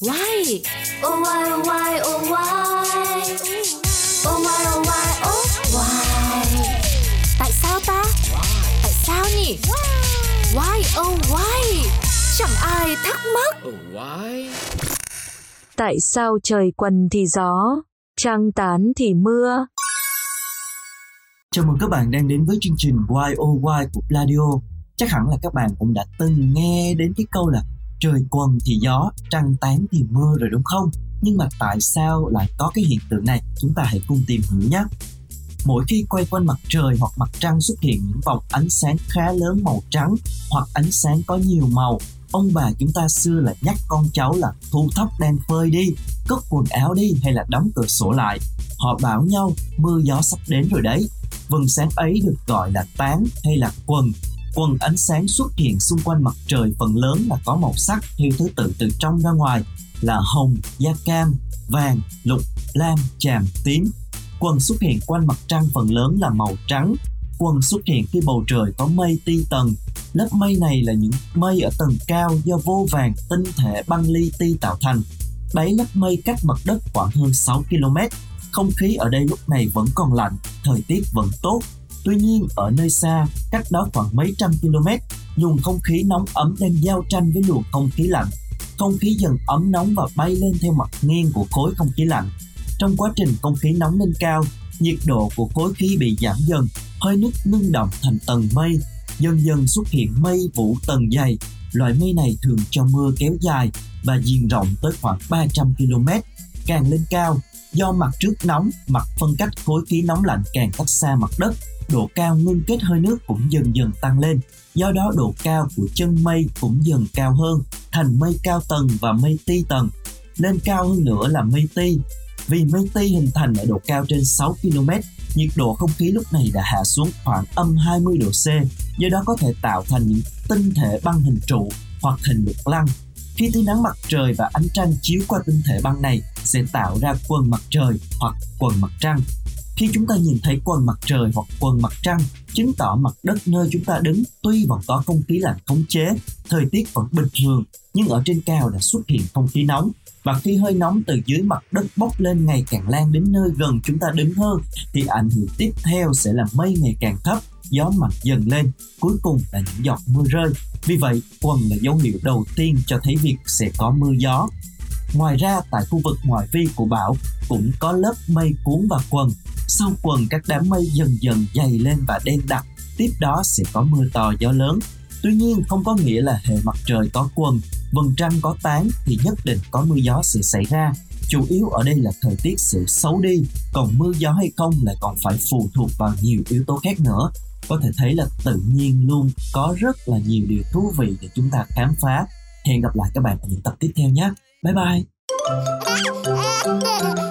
Why? Oh why oh why oh why Oh why oh why oh why Tại sao ta? Tại sao nhỉ? Why oh why? Chẳng ai thắc mắc. Oh, why? Tại sao trời quần thì gió, trăng tán thì mưa? Chào mừng các bạn đang đến với chương trình YOY của Pladio. Chắc hẳn là các bạn cũng đã từng nghe đến cái câu là trời quần thì gió, trăng tán thì mưa rồi đúng không? Nhưng mà tại sao lại có cái hiện tượng này? Chúng ta hãy cùng tìm hiểu nhé. Mỗi khi quay quanh mặt trời hoặc mặt trăng xuất hiện những vòng ánh sáng khá lớn màu trắng hoặc ánh sáng có nhiều màu, ông bà chúng ta xưa là nhắc con cháu là thu thóc đang phơi đi, cất quần áo đi hay là đóng cửa sổ lại. Họ bảo nhau mưa gió sắp đến rồi đấy. Vầng sáng ấy được gọi là tán hay là quần quần ánh sáng xuất hiện xung quanh mặt trời phần lớn là có màu sắc theo thứ tự từ trong ra ngoài là hồng, da cam, vàng, lục, lam, chàm, tím. Quần xuất hiện quanh mặt trăng phần lớn là màu trắng. Quần xuất hiện khi bầu trời có mây ti tầng. Lớp mây này là những mây ở tầng cao do vô vàng tinh thể băng li ti tạo thành. Đáy lớp mây cách mặt đất khoảng hơn 6 km. Không khí ở đây lúc này vẫn còn lạnh, thời tiết vẫn tốt Tuy nhiên, ở nơi xa, cách đó khoảng mấy trăm km, luồng không khí nóng ấm đang giao tranh với luồng không khí lạnh. Không khí dần ấm nóng và bay lên theo mặt nghiêng của khối không khí lạnh. Trong quá trình không khí nóng lên cao, nhiệt độ của khối khí bị giảm dần, hơi nước ngưng động thành tầng mây, dần dần xuất hiện mây vũ tầng dày. Loại mây này thường cho mưa kéo dài và diện rộng tới khoảng 300 km. Càng lên cao, do mặt trước nóng, mặt phân cách khối khí nóng lạnh càng cách xa mặt đất, độ cao ngưng kết hơi nước cũng dần dần tăng lên. Do đó độ cao của chân mây cũng dần cao hơn, thành mây cao tầng và mây ti tầng. Lên cao hơn nữa là mây ti. Vì mây ti hình thành ở độ cao trên 6 km, nhiệt độ không khí lúc này đã hạ xuống khoảng âm 20 độ C, do đó có thể tạo thành những tinh thể băng hình trụ hoặc hình lục lăng. Khi tia nắng mặt trời và ánh trăng chiếu qua tinh thể băng này sẽ tạo ra quần mặt trời hoặc quần mặt trăng khi chúng ta nhìn thấy quần mặt trời hoặc quần mặt trăng, chứng tỏ mặt đất nơi chúng ta đứng tuy vẫn có không khí lạnh khống chế, thời tiết vẫn bình thường, nhưng ở trên cao đã xuất hiện không khí nóng. Và khi hơi nóng từ dưới mặt đất bốc lên ngày càng lan đến nơi gần chúng ta đứng hơn, thì ảnh hưởng tiếp theo sẽ là mây ngày càng thấp, gió mạnh dần lên, cuối cùng là những giọt mưa rơi. Vì vậy, quần là dấu hiệu đầu tiên cho thấy việc sẽ có mưa gió. Ngoài ra, tại khu vực ngoại vi của bão cũng có lớp mây cuốn và quần sau quần các đám mây dần dần dày lên và đen đặc, tiếp đó sẽ có mưa to gió lớn. Tuy nhiên không có nghĩa là hệ mặt trời có quần, vầng trăng có tán thì nhất định có mưa gió sẽ xảy ra. Chủ yếu ở đây là thời tiết sẽ xấu đi, còn mưa gió hay không lại còn phải phụ thuộc vào nhiều yếu tố khác nữa. Có thể thấy là tự nhiên luôn có rất là nhiều điều thú vị để chúng ta khám phá. Hẹn gặp lại các bạn ở những tập tiếp theo nhé. 拜拜。